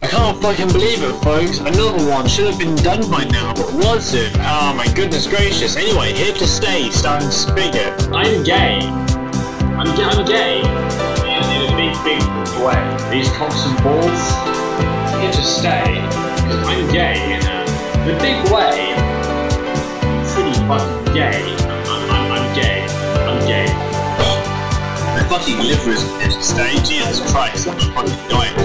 I can't fucking believe it, folks. Another one should have been done by now, but was it? Oh my goodness gracious. Anyway, here to stay, starring Spigot. I'm gay. I'm, gay. I'm gay. In, in a big, big way. These cocks and balls, here to stay. I'm gay in a, big way. Pretty fucking gay. I'm, I'm, gay. I'm gay. My fucking liver is here to stay. Jesus Christ, I'm fucking dying.